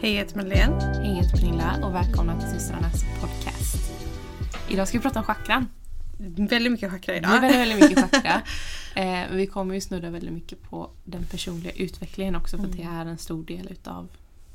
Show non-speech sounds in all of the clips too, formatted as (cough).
Hej, jag heter Madeleine. Hej, jag heter Pernilla och välkomna till systrarnas podcast. Idag ska vi prata om chakran. Väldigt mycket chakra Det idag. är väldigt, väldigt mycket (laughs) chakra. Eh, vi kommer ju snudda väldigt mycket på den personliga utvecklingen också för att det är en stor del utav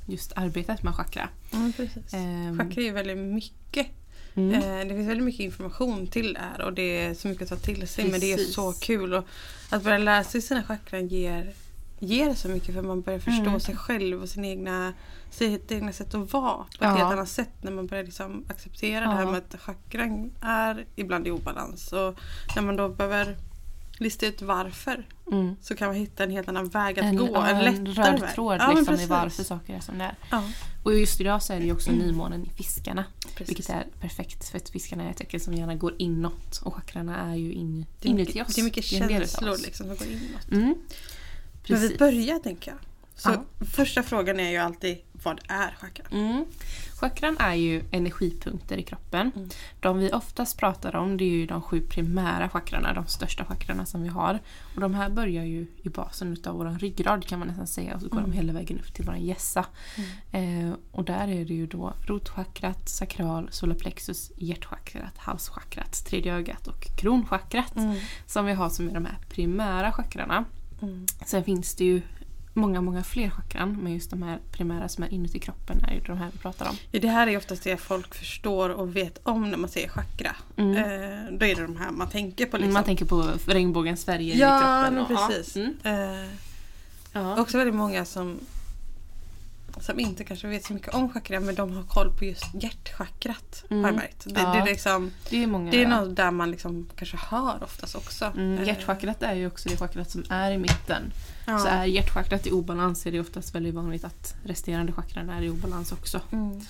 just arbetet med chakra. Ja, precis. Ehm, Chakra är ju väldigt mycket. Mm. Eh, Det finns väldigt mycket information till det här och det är så mycket att ta till sig men det är Precis. så kul. Och att börja lära sig sina chakran ger, ger så mycket för man börjar förstå Mm. sig själv och sin egna, sitt egna sätt att vara på ett Ja. helt annat sätt när man börjar liksom acceptera det här Ja. med att chakran är ibland i obalans. Och när man då behöver lista ut varför Mm. så kan man hitta en helt annan väg att En, gå. ja, En en lättare röd väg. tråd Ja, men liksom, i varför saker är som det är. Ja, Och just idag så är det ju också nymånen i fiskarna. precis. Vilket är perfekt för att fiskarna är ett tecken som gärna går inåt och chakrarna är ju in, det är inuti mycket, oss. det är mycket del utav känslor liksom som går inåt. Mm. Men vi Precis. börjar tänker jag. Så Ja. första frågan är ju alltid vad är chakran? Mm. Chakran är ju energipunkter i kroppen. Mm. De vi oftast pratar om det är ju de sju primära chakrarna, de största chakrarna som vi har. Och de här börjar ju i basen utav vår ryggrad kan man nästan säga och så går Mm. de hela vägen upp till vår hjässa. Eh, och där är det ju då rotchakrat, sakral, solarplexus, hjärtchakrat, halschakrat, tredje ögat och kronchakrat Mm. som vi har som är de här primära chakrarna. Mm. Sen finns det ju många, många fler chakran men just de här primära som är inuti kroppen är ju de här vi pratar om. Ja, det här är oftast det folk förstår och vet om när man säger chakra. Mm. Eh, då är det de här man tänker på. Liksom. Man tänker på regnbågens färger ja, i kroppen. och- ja. precis. Mm. Eh, Ja. också väldigt många som som inte kanske vet så mycket om chakra men de har koll på just hjärtchakrat. Har jag Mm. märkt. Det, Ja. det, är liksom, Det är många. det är något där man liksom kanske hör oftast också. Mm, Eh, hjärtchakrat är ju också det chakrat som är i mitten. ja. Så är hjärtchakrat i obalans är det oftast väldigt vanligt att resterande chakran är i obalans också. Mm.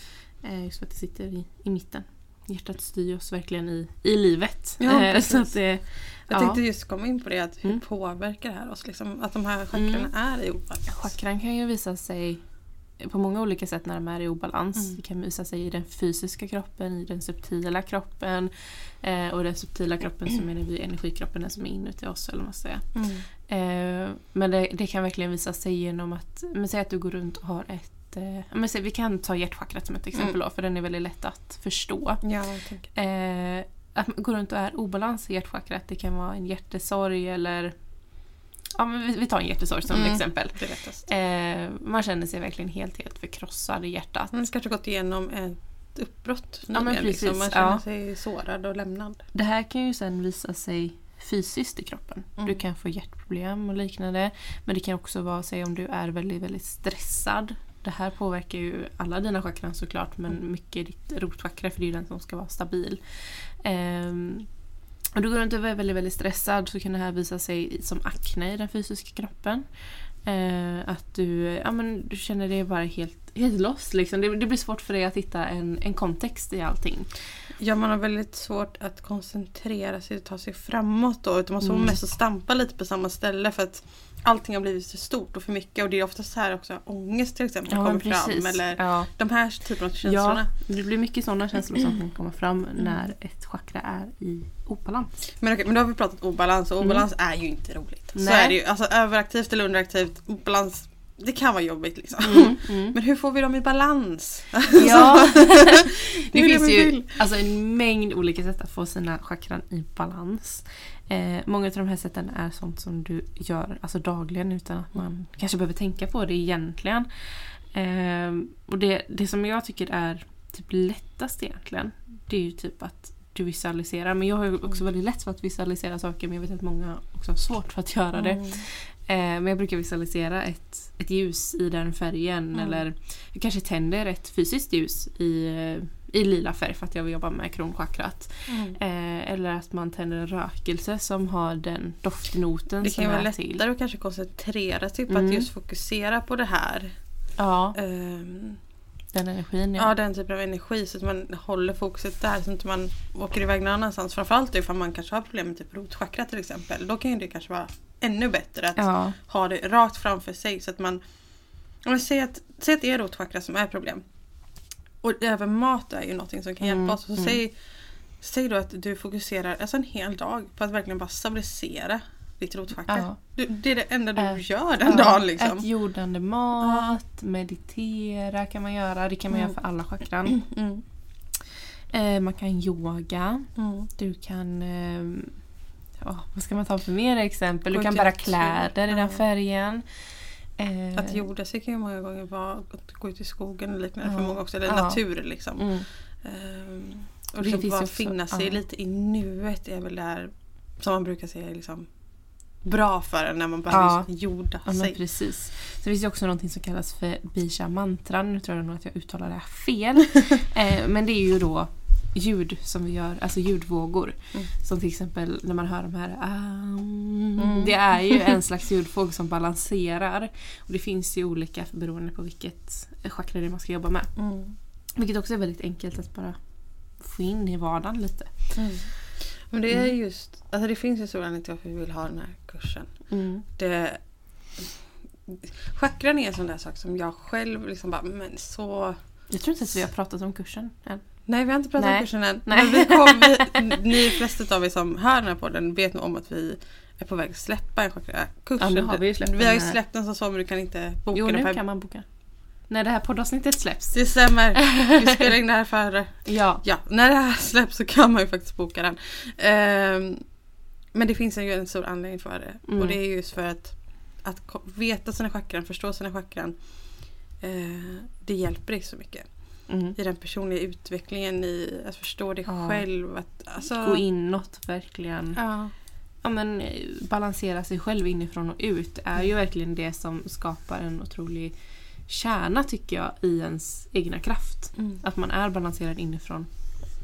Eh, just för att det sitter i, i mitten. Hjärtat styr oss verkligen i, i livet. Ja, Eh, (laughs) så att det, Jag ja. tänkte just komma in på det, att hur Mm. påverkar det här oss? Liksom, att de här chakrarna Mm. är i obalans. Chakran kan ju visa sig på många olika sätt när de är i obalans. Mm. Det kan visa sig i den fysiska kroppen, i den subtila kroppen. Eh, och den subtila kroppen så menar vi energikroppen, den som är inuti oss eller vad säga. Mm. Eh, men det, det kan verkligen visa sig genom att, men säg att du går runt och har ett, eh, men säg, vi kan ta hjärtchakrat som ett exempel då, för den är väldigt lätt att förstå. Ja. Eh, att man går runt och är obalans i hjärtchakrat, det kan vara en hjärtesorg eller Ja, men vi, vi tar en hjärtesorg som Mm. exempel. Eh, man känner sig verkligen helt, helt förkrossad i hjärtat. Man kanske gått igenom ett uppbrott Ja, men liksom. precis, Man känner ja. sig sårad och lämnad. Det här kan ju sen visa sig fysiskt i kroppen. Mm. Du kan få hjärtproblem och liknande. Men det kan också vara, säg om du är väldigt, väldigt stressad. Det här påverkar ju alla dina chakran såklart men Mm. mycket ditt rotchakra för det är den som ska vara stabil. Ehm, om du går runt och är väldigt, väldigt stressad så kan det här visa sig som akne i den fysiska kroppen. Eh, att du, ja, men du känner dig bara helt, helt loss. Liksom. Det, det blir svårt för dig att hitta en, en kontext i allting. Ja, man har väldigt svårt att koncentrera sig och ta sig framåt då. Utan man står Mm. mest och stampar lite på samma ställe för att allting har blivit för stort och för mycket. Och det är oftast här också ångest till exempel kommer fram. Eller Ja. de här typerna av känslorna. Ja, det blir mycket sådana känslor som komma fram när ett chakra är i obalans. Men, okej, men då har vi pratat obalans och obalans är ju inte roligt. Så Mm. Nej. är det ju. Alltså överaktivt eller underaktivt, obalans, det kan vara jobbigt liksom. Mm. (laughs) Men hur får vi dem i balans? Ja, (laughs) (laughs) det finns ju alltså, en mängd olika sätt att få sina chakran i balans. Eh, många av de här sätten är sånt som du gör alltså, dagligen utan att man kanske behöver tänka på det egentligen. Eh, och det, det som jag tycker är typ lättast egentligen det är ju typ att du visualiserar. Men jag har ju också väldigt lätt för att visualisera saker men jag vet att många också har svårt för att göra det. Mm. Eh, men jag brukar visualisera ett, ett ljus i den färgen Mm. eller jag kanske tänder ett fysiskt ljus i, eh, i lila färg för att jag vill jobba med kronchakrat. Mm. Eh, eller att man tänder en rökelse som har den doftnoten Det som kan ju vara är lättare till. att kanske koncentrera sig på Mm. att just fokusera på det här. Ja, Ehm, den energin ja. ja. den typen av energi så att man håller fokuset där så att man åker iväg någon annanstans. Framförallt ifall man kanske har problem med typ rotchakra till exempel. Då kan det kanske vara ännu bättre att Ja. ha det rakt framför sig så att man om man säger att, säg att det är rotchakra som är problem. Och även mat är ju någonting som kan Mm, hjälpa oss. Så mm. säg, säg då att du fokuserar alltså en hel dag på att verkligen bara stabilisera ditt rotchakra. Ja. Du, det är det enda du Ät- gör den Ja, dagen liksom. Ät jordande mat, meditera kan man göra. Det kan man Mm. göra för alla chakran. Mm. Eh, man kan yoga. Mm. Du kan... ehm, ja, vad ska man ta för mer exempel? Du kan bära kläder i den Ja. färgen. Eh, Att jorda sig kan ju många gånger vara att gå ut i skogen och liknande för Ja. många också. Eller Ja. natur liksom. Mm. Ehm, och Det liksom bara också- finna sig ja. lite i nuet är väl där som man brukar säga liksom bra för en när man bara Ja. just jorda Ja, sig. precis. Så det finns ju också någonting som kallas för Bisha mantran. Nu tror jag nog att jag uttalar det här fel. (laughs) eh, men det är ju då ljud som vi gör, alltså ljudvågor. Mm. Som till exempel när man hör de här um, Mm. Det är ju en (laughs) slags ljudvåg som balanserar. Och det finns ju olika beroende på vilket chakra det man ska jobba med. Mm. Vilket också är väldigt enkelt att bara få in i vardagen lite. Mm. Men det är Mm. just, alltså det finns ju stor anledning till varför vi vill ha den här kursen. Mm. Det, chakran är en sån där sak som jag själv liksom bara, men så... Jag tror inte att vi har pratat om kursen än. Nej vi har inte pratat Nej. om kursen än. Nej. Men vi kom, vi, (laughs) ni flesta av er som hör den här podden vet nog om att vi är på väg att släppa en chakrakurs. Ja, nu har vi ju släppt Vi har ju här. släppt den som så men du kan inte boka Jo, den nu per... kan man boka. När det här poddavsnittet släpps. Det stämmer. Vi (laughs) spelar in det här före. Ja. Ja, när det här släpps så kan man ju faktiskt boka den. Ehm, men det finns ju en stor anledning för det. Mm. Och det är just för att, att veta sina chakran, förstå sina chakran. Eh, det hjälper dig så mycket. Mm. I den personliga utvecklingen, i att förstå dig Ja. själv. Att, alltså, Gå inåt verkligen. Ja. Ja, men, eh, balansera sig själv inifrån och ut är ju verkligen det som skapar en otrolig kärna tycker jag i ens egna kraft. Mm. Att man är balanserad inifrån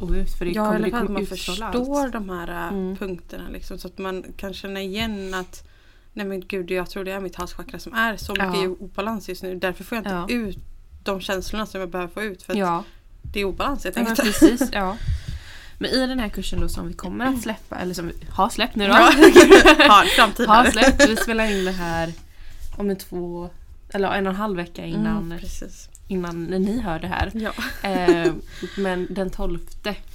och ut. För det Ja, kommer, eller att man förstår allt. de här äh, Mm. punkterna. Liksom, så att man kan känna igen att Nej men gud, jag tror det är mitt halschakra som är så mycket Ja. i obalans just nu. Därför får jag inte Ja. ut de känslorna som jag behöver få ut. För att Ja, det är obalans helt ja men enkelt. precis. Ja. (laughs) Men i den här kursen då som vi kommer att släppa, eller som vi har släppt nu då. Ja. (laughs) Har, har släppt. Vi spelar in det här om en två, eller en och en halv vecka innan, Mm, innan ni hör det här. Ja. Eh, men den 12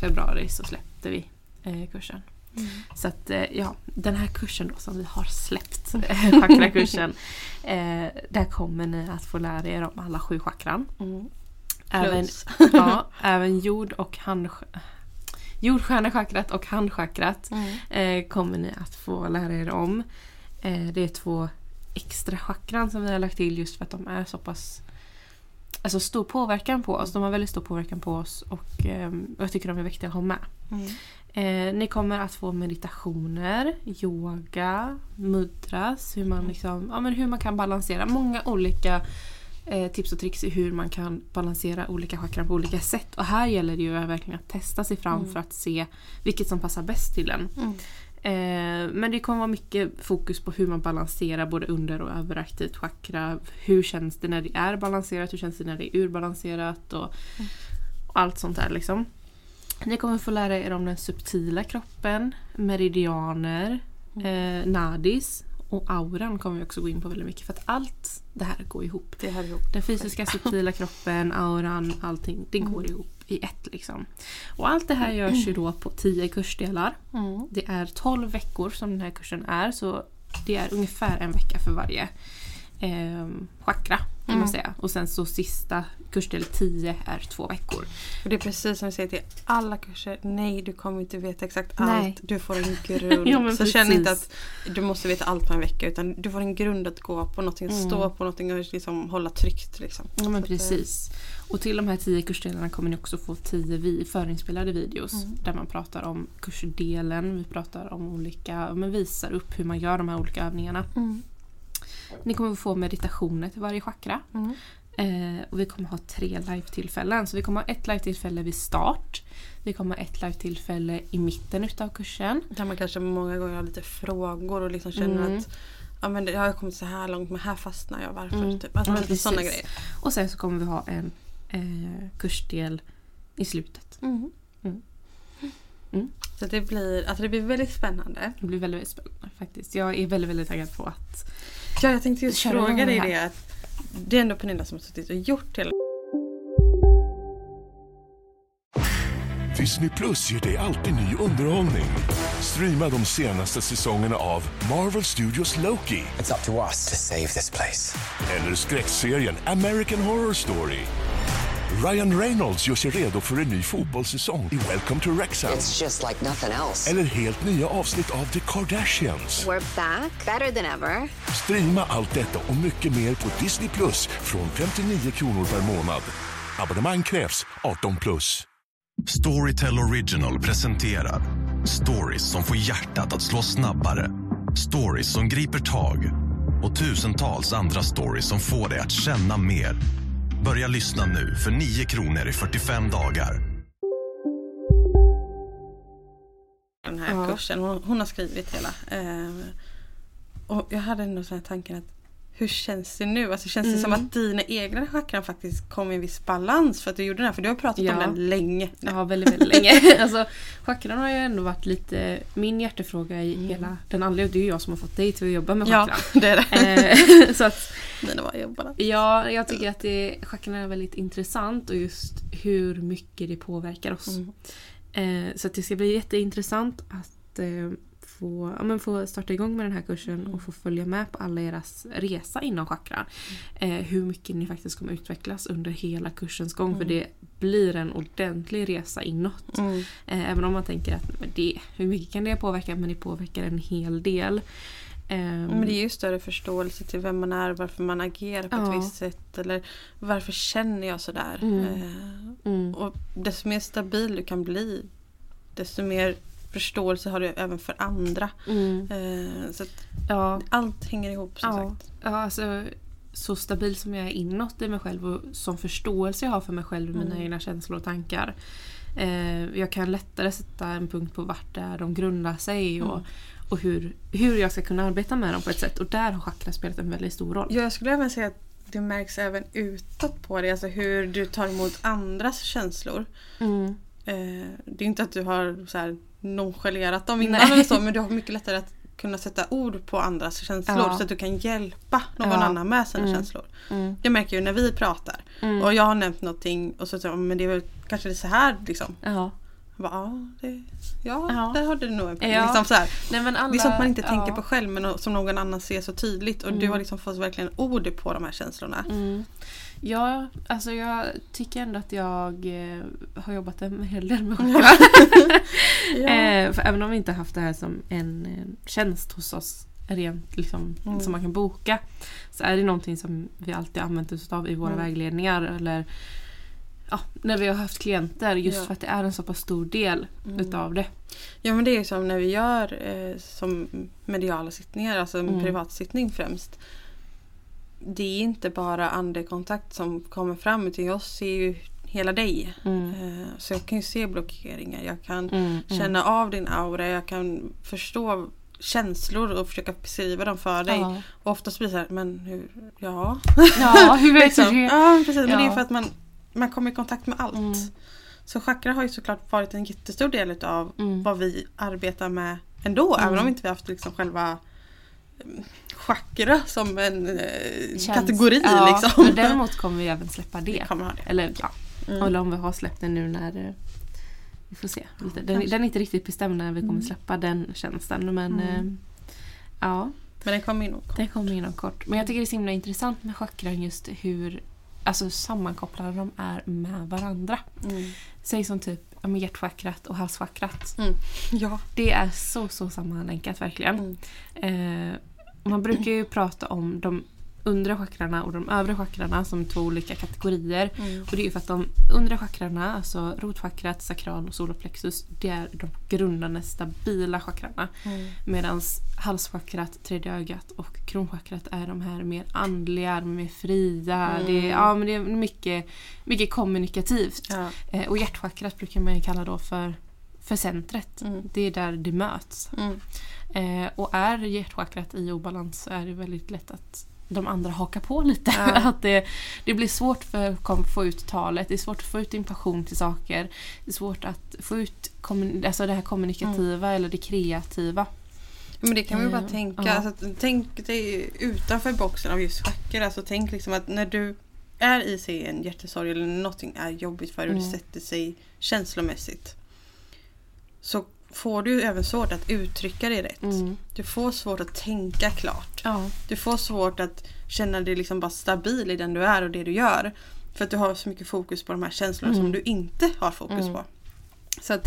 februari så släppte vi eh, kursen. Mm. Så att eh, ja, den här kursen då som vi har släppt, eh, chakrakursen. (laughs) Eh, där kommer ni att få lära er om alla sju chakran. Mm. Även, (laughs) ja, (laughs) även jord och hand, jordstjärnechakrat och handchakrat Mm. eh, kommer ni att få lära er om. Eh, det är två extra chakran som vi har lagt till just för att de är så pass alltså stor påverkan på oss. De har väldigt stor påverkan på oss och eh, jag tycker de är viktiga att ha med. Mm. Eh, ni kommer att få meditationer, yoga, mudras, hur man, liksom, ja, men hur man kan balansera. Många olika eh, tips och tricks i hur man kan balansera olika chakran på olika sätt. Och här gäller det ju verkligen att testa sig fram Mm. för att se vilket som passar bäst till en. Mm. Eh, men det kommer vara mycket fokus på hur man balanserar både under och överaktivt chakra. Hur känns det när det är balanserat? Hur känns det när det är urbalanserat? Och, Mm. och allt sånt där liksom. Ni kommer få lära er om den subtila kroppen, meridianer, eh, nadis och auran kommer vi också gå in på väldigt mycket för att allt det här går ihop. Det hör ihop. Den fysiska subtila kroppen, auran, allting, det går Mm. ihop i ett liksom. Och allt det här görs ju då på 10 kursdelar. Mm. Det är 12 veckor som den här kursen är så det är ungefär en vecka för varje eh, chakra Mm. man säga. Och sen så sista kursdel 10 är två veckor. Och det är precis som jag säger till alla kurser. Nej, du kommer inte veta exakt Nej. allt. Du får en (laughs) grund. Ja, så känn precis. inte att du måste veta allt på en vecka. Utan du får en grund att gå på. Någonting Mm. stå på. Någonting att liksom hålla tryggt. Liksom. Ja men Så eh, precis. Och till de här 10 kursdelarna kommer ni också få 10 vi förinspelade videos Mm. där man pratar om kursdelen, vi pratar om olika, men visar upp hur man gör de här olika övningarna. Mm. Ni kommer få meditationer till varje chakra. Mm. Eh, och vi kommer ha tre live-tillfällen. Så vi kommer ha ett live-tillfälle vid start. Vi kommer ha ett live-tillfälle i mitten utav kursen. Där man kanske många gånger har lite frågor och liksom känner Mm. att ja, men jag har kommit så här långt men här fastnar jag. Varför? Mm. Typ. Alltså, lite sådana grejer. Och sen så kommer vi ha en eh, kursdel i slutet. Mm. Så det blir, alltså det blir väldigt spännande. Det blir väldigt, väldigt spännande faktiskt. Jag är väldigt, väldigt taggad på att... Ja, jag tänkte just fråga dig det. Att det är ändå Pernilla som har suttit och gjort hela Disney Plus ger dig alltid ny underhållning. Streama de senaste säsongerna av Marvel Studios Loki It's up to us to save this place. eller skräckserien American Horror Story. Ryan Reynolds gör sig redo för en ny fotbollssäsong i Welcome to Wrexham. It's just like nothing else. Eller helt nya avsnitt av The Kardashians. We're back, better than ever. Streama allt detta och mycket mer på Disney Plus från 59 kronor per månad. Abonnemang krävs 18 plus. Storytel Original presenterar stories som får hjärtat att slå snabbare. Stories som griper tag och tusentals andra stories som får dig att känna mer. Börja lyssna nu för 9 kronor i 45 dagar. den här Ja. kursen. Hon, hon har skrivit hela. Eh, och jag hade ändå här tanken att hur känns det nu? Alltså känns det som Mm. att dina egna chakran faktiskt kom i en viss balans för att du gjorde den här? För du har pratat Ja. om den länge. Ja, väldigt, väldigt länge. (laughs) alltså, chakran har ju ändå varit lite min hjärtefråga i Mm. hela den anledningen. Det är ju jag som har fått dig till att jobba med Ja, chakran. det är det. Eh, (laughs) så att, Mina var jobbarna. ja, jag tycker att det, chakran är väldigt intressant och just hur mycket det påverkar oss. Mm. Eh, så att det ska bli jätteintressant att eh, få, ja, men få starta igång med den här kursen och få följa med på alla eras resa inom chakran. Eh, hur mycket ni faktiskt kommer utvecklas under hela kursens gång. För det blir en ordentlig resa inåt. Mm. Eh, även om man tänker att det, hur mycket kan det påverka? Men det påverkar en hel del. Ehm, Men det är ju större förståelse till vem man är, varför man agerar på Ja. ett visst sätt. Eller varför känner jag sådär? Mm. Eh, mm, och desto mer stabil du kan bli, desto mer förståelse har du även för andra. mm, Eh, så ja, allt hänger ihop som Ja. sagt. ja, alltså så stabil som jag är inåt i mig själv och som förståelse jag har för mig själv och mina Mm. egna känslor och tankar. Eh, jag kan lättare sätta en punkt på vart det är de grundar sig och, Mm. och hur, hur jag ska kunna arbeta med dem på ett sätt. Och där har chakra spelat en väldigt stor roll. Ja, jag skulle även säga att det märks även utåt på dig, alltså hur du tar emot andras känslor. Mm. Eh, det är inte att du har så här nonchalerat dem innan Nej. eller så, men du har mycket lättare att kunna sätta ord på andras känslor Ja. så att du kan hjälpa någon Ja. annan med sina Mm. känslor. Mm. Det märker jag när vi pratar. Mm. Och jag har nämnt någonting och så säger jag, men det är väl kanske det är så här liksom. Ja. Jag bara, ja, det, ja, Ja. där har du nog en. Ja. Liksom så. Nej, alla, Det är sånt man inte ja. tänker på själv men som någon annan ser så tydligt. Och du Mm. har liksom fått verkligen ord på de här känslorna. Mm. Ja, alltså jag tycker ändå att jag eh, har jobbat en hel del med (laughs) chakra. Ja. (laughs) Eh, för även om vi inte haft det här som en eh, tjänst hos oss rent liksom, Mm. som man kan boka så är det någonting som vi alltid använt oss av i våra Mm. vägledningar eller ja, när vi har haft klienter just Ja. för att det är en så pass stor del Mm. utav det. Ja men det är ju som när vi gör eh, som mediala sittningar, alltså en Mm. privatsittning främst. Det är inte bara andekontakt som kommer fram utan jag ser ju hela dig. Mm. Eh, så jag kan ju se blockeringar, jag kan Mm, mm. känna av din aura, jag kan förstå känslor och försöka beskriva dem för dig. Ja. Och oftast blir det så här, men hur, ja. ja, hur (laughs) vet liksom. du? Ja precis, men det är Ja. för att man, man kommer i kontakt med allt. Mm. Så chakra har ju såklart varit en jättestor del utav Mm. vad vi arbetar med ändå. Mm. Även om inte vi haft liksom själva mm, chakra som en eh, Känns- kategori. ja, liksom. Men däremot kommer vi även släppa det. Det. Eller ja, Mm. eller om vi har släppt den nu när eh, vi får se. Lite. Den, den är inte riktigt bestämd när vi kommer släppa den tjänsten men Mm. eh, ja, Men den kommer ju nog. den kommer inom kort. Men jag tycker det är så himla intressant med chakran just hur alltså, sammankopplade de är med varandra. Mm. Säg som typ ja, men hjärtchakrat och halschakrat. Ja. Det är så så sammanlänkat verkligen. Mm. Eh, man brukar ju prata om de undre chakrarna och de övre chakrarna som två olika kategorier. Mm. Och det är ju för att de undre chakrarna, alltså rotchakrat, sakral och solarplexus, det är de grundande stabila chakrarna. Mm. Medan halschakrat, tredje ögat och kronchakrat är de här mer andliga, de är mer fria. Mm. Det, är, ja, men det är mycket, mycket kommunikativt. Ja. Eh, och hjärtchakrat brukar man kalla då för, för centret. Mm. Det är där det möts. Mm. Eh, och är hjärtchakrat i obalans så är det väldigt lätt att de andra hakar på lite. Ja. (laughs) att det, det blir svårt för att få ut talet, det är svårt att få ut din passion till saker. Det är svårt att få ut alltså det här kommunikativa eller det kreativa. Men det kan vi bara Eh, tänka. ja. Alltså, tänk dig utanför boxen av just chakra. Alltså, tänk liksom att när du är i sig en hjärtesorg eller någonting är jobbigt för dig och det Mm. sätter sig känslomässigt. så får du även svårt att uttrycka dig rätt. Mm. Du får svårt att tänka klart. Ja. Du får svårt att känna dig liksom bara stabil i den du är och det du gör. För att du har så mycket fokus på de här känslorna Mm. som du inte har fokus på. Så att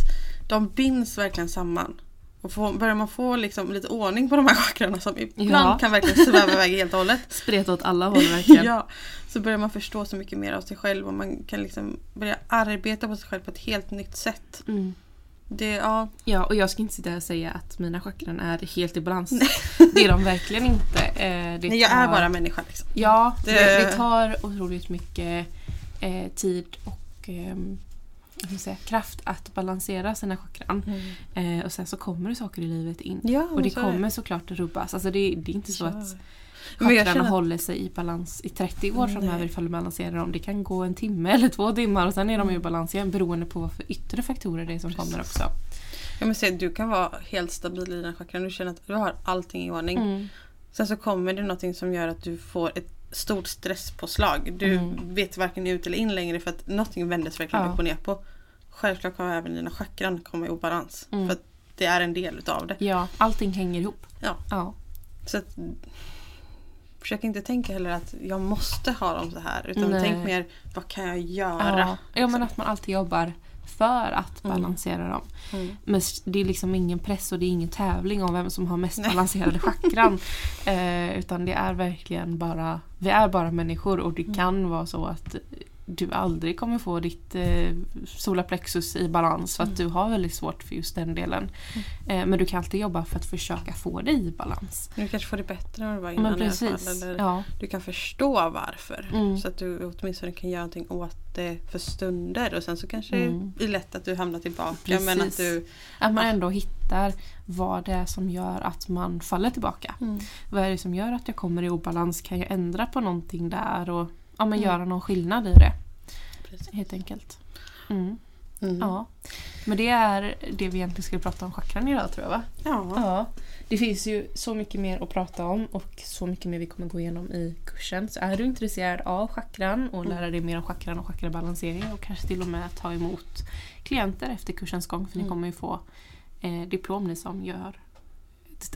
de binds verkligen samman. Och får, börjar man få liksom lite ordning på de här (laughs) chakrarna som ibland Ja. kan verkligen sväva (laughs) iväg helt och hållet. Spreta åt alla håll verkligen. (laughs) Ja, så börjar man förstå så mycket mer av sig själv och man kan liksom börja arbeta på sig själv på ett helt nytt sätt. Mm. Det, ja, Ja, och jag ska inte sitta här och säga att mina chakran är helt i balans. Det är de verkligen inte. Eh, det nej, jag är tar- bara människa liksom. Ja, det, Det- det tar otroligt mycket eh, tid och eh, säga, kraft att balansera sina chakran. Eh, och sen så kommer det saker i livet in. Ja, och det så är kommer såklart att rubbas. Alltså det, det är inte så att chakrarna känner håller sig i balans i 30 år framöver Nej. ifall du balanserar dem. Det kan gå en timme (laughs) eller två timmar och sen är de i balans igen beroende på vad för yttre faktorer det är som kommer också. Ja, men se, du kan vara helt stabil i dina chakran. Du känner att du har allting i ordning. Mm. Sen så kommer det någonting som gör att du får ett stort stresspåslag. Du Mm. vet varken ut eller in längre för att någonting vändes verkligen Ja. upp och ner på. Självklart kommer även dina chakran komma i obalans. Mm. För att det är en del utav det. Ja, allting hänger ihop. Ja. Ja. Så att, försök inte tänka heller att jag måste ha dem så här. Utan Nej. tänk mer, vad kan jag göra? Ja, ja men att man alltid jobbar för att balansera dem. Mm. Men det är liksom ingen press och det är ingen tävling om vem som har mest balanserade chakran. (laughs) Eh, utan det är verkligen bara, vi är bara människor och det Mm. kan vara så att du aldrig kommer få ditt eh, solarplexus i balans för att Mm. du har väldigt svårt för just den delen. Eh, men du kan alltid jobba för att försöka få det i balans. Du kanske får det bättre än vad det var innan i alla precis. fall. Eller Ja. Du kan förstå varför. Mm. Så att du åtminstone kan göra någonting åt det för stunder. Och sen så kanske Mm. det är lätt att du hamnar tillbaka. Men att Precis. du... Att man ändå hittar vad det är som gör att man faller tillbaka. Mm. Vad är det som gör att jag kommer i obalans? Kan jag ändra på någonting där och ja, men Mm. göra någon skillnad i det? Precis. Helt enkelt. Mm. Mm. Ja. Men det är det vi egentligen skulle prata om chakran idag tror jag va? Ja. Ja. Det finns ju så mycket mer att prata om och så mycket mer vi kommer gå igenom i kursen. Så är du intresserad av chakran och lära dig mer om chakran och chakrabalansering och kanske till och med ta emot klienter efter kursens gång för ni kommer ju få eh, diplom ni som gör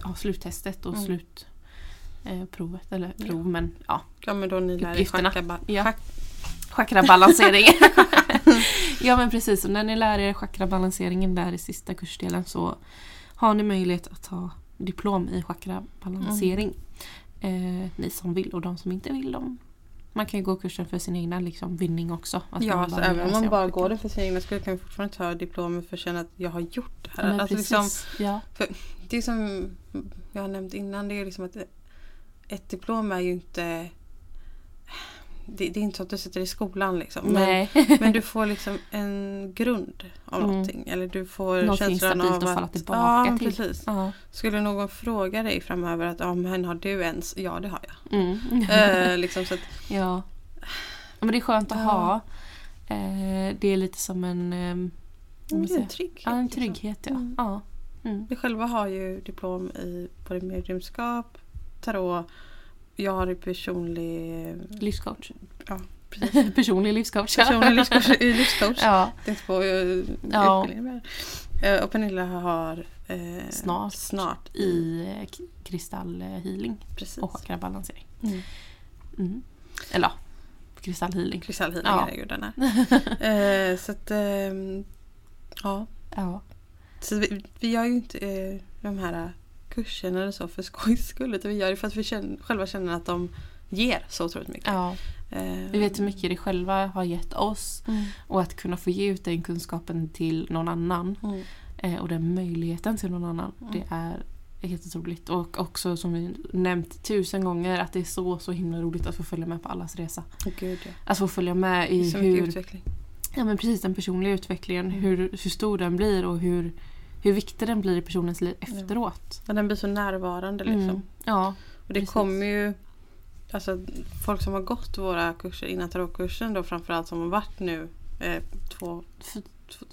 ja, sluttestet och Mm. slutprovet. Eh, provet, eller prov men ja, ja men då ni lär er Uppgifterna. chakra... Ja. Chakrabalansering. (laughs) ja men precis, och när ni lär er chakrabalanseringen där i sista kursdelen så har ni möjlighet att ta diplom i chakrabalansering. Mm. Eh, ni som vill och de som inte vill. De, man kan ju gå kursen för sin egna liksom, vinning också. Att Ja, man så bara även om man bara går det för sin egna skull kan man fortfarande ta diplomet för att känna att jag har gjort det Ja, här. alltså precis. liksom, ja. det är som jag har nämnt innan, det är liksom att ett diplom är ju inte det, det är inte så att du sitter i skolan liksom. Men, (laughs) men du (laughs) får liksom en grund av Mm. någonting. Eller du får Någonting känslan av att falla att... tillbaka ja, till. precis. ja. Skulle någon fråga dig framöver att ja, men har du ens? Ja det har jag. Mm. eh, (laughs) liksom, så att, Ja. Men det är skönt att Ja. ha. Eh, det är lite som en... man det är en trygghet. Ja, en liksom. trygghet ja. Mm. ja. Mm. Vi själva har ju diplom i både mediumskap, tarot. Jag har personlig... Livscoach. Ja, (laughs) precis. Personlig livscoach. Personlig livscoach. (laughs) livscoach. ja. Tänkte på uh, Ja. utbildningen med. Eh, Och Pernilla har eh, Snart. snart I eh, kristallhealing och chakrabalansering. Mm. Mm. Eller ja, kristallhealing. Kristallhealing Ja. är ju den här. (laughs) eh, så att ehm, ja. Ja. Så vi, vi gör ju inte eh, de här kurserna eller så för skojs skull. Utan vi gör det för att vi känner, själva känner att de ger så otroligt mycket. ja. Eh, Vi vet hur mycket det själva har gett oss. Mm. Och att kunna få ge ut den kunskapen till någon annan. Mm. Eh, och den möjligheten till någon annan. Mm. Det är helt otroligt. Och också som vi nämnt tusen gånger att det är så så himla roligt att få följa med på allas resa. Gud ja. Att få följa med i Så hur, utveckling. ja, men precis, den personliga utvecklingen. Mm. Hur, hur stor den blir och hur, hur viktig den blir i personens liv efteråt. Ja, den blir så närvarande liksom. Mm. Ja, Och det precis. kommer ju Alltså folk som har gått våra kurser innan tarotkursen då framförallt som har varit nu eh, två, två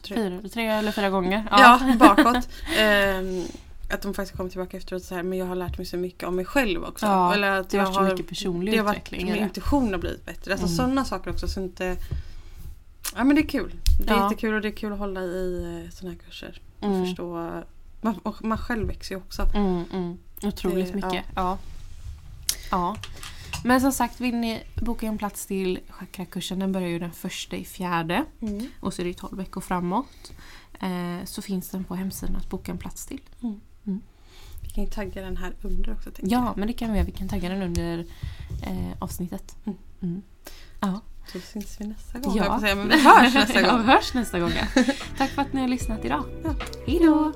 tre, fyra, tre eller fyra gånger. ja. (laughs) bakåt. Ehm, att de faktiskt kommer tillbaka efteråt och säger men jag har lärt mig så mycket om mig själv också. Ja, Eller att det har varit så mycket personlig det har varit, utveckling Min intuition har blivit bättre. Alltså Mm. sådana saker också. Så inte, ja men det är kul. Det är Ja. jättekul och det är kul att hålla i eh, sådana här kurser. Mm. Förstå. Man, och man själv växer ju också. Mm, mm. Otroligt Det- mycket. Ja. ja. Men som sagt, vill ni boka en plats till chakrakursen, den börjar ju den första i fjärde. Mm. Och så är det 12 veckor framåt. Eh, så finns den på hemsidan att boka en plats till. Vi kan ju tagga den här under också. Ja, men det kan vi göra. Vi kan tagga den under eh, avsnittet. Mm. Ja. Så syns vi nästa gång. Ja. Ja. Jag säga, men vi (laughs) hörs nästa Ja, gång. vi hörs nästa gång. ja. Tack för att ni har lyssnat idag. Ja. Hej då!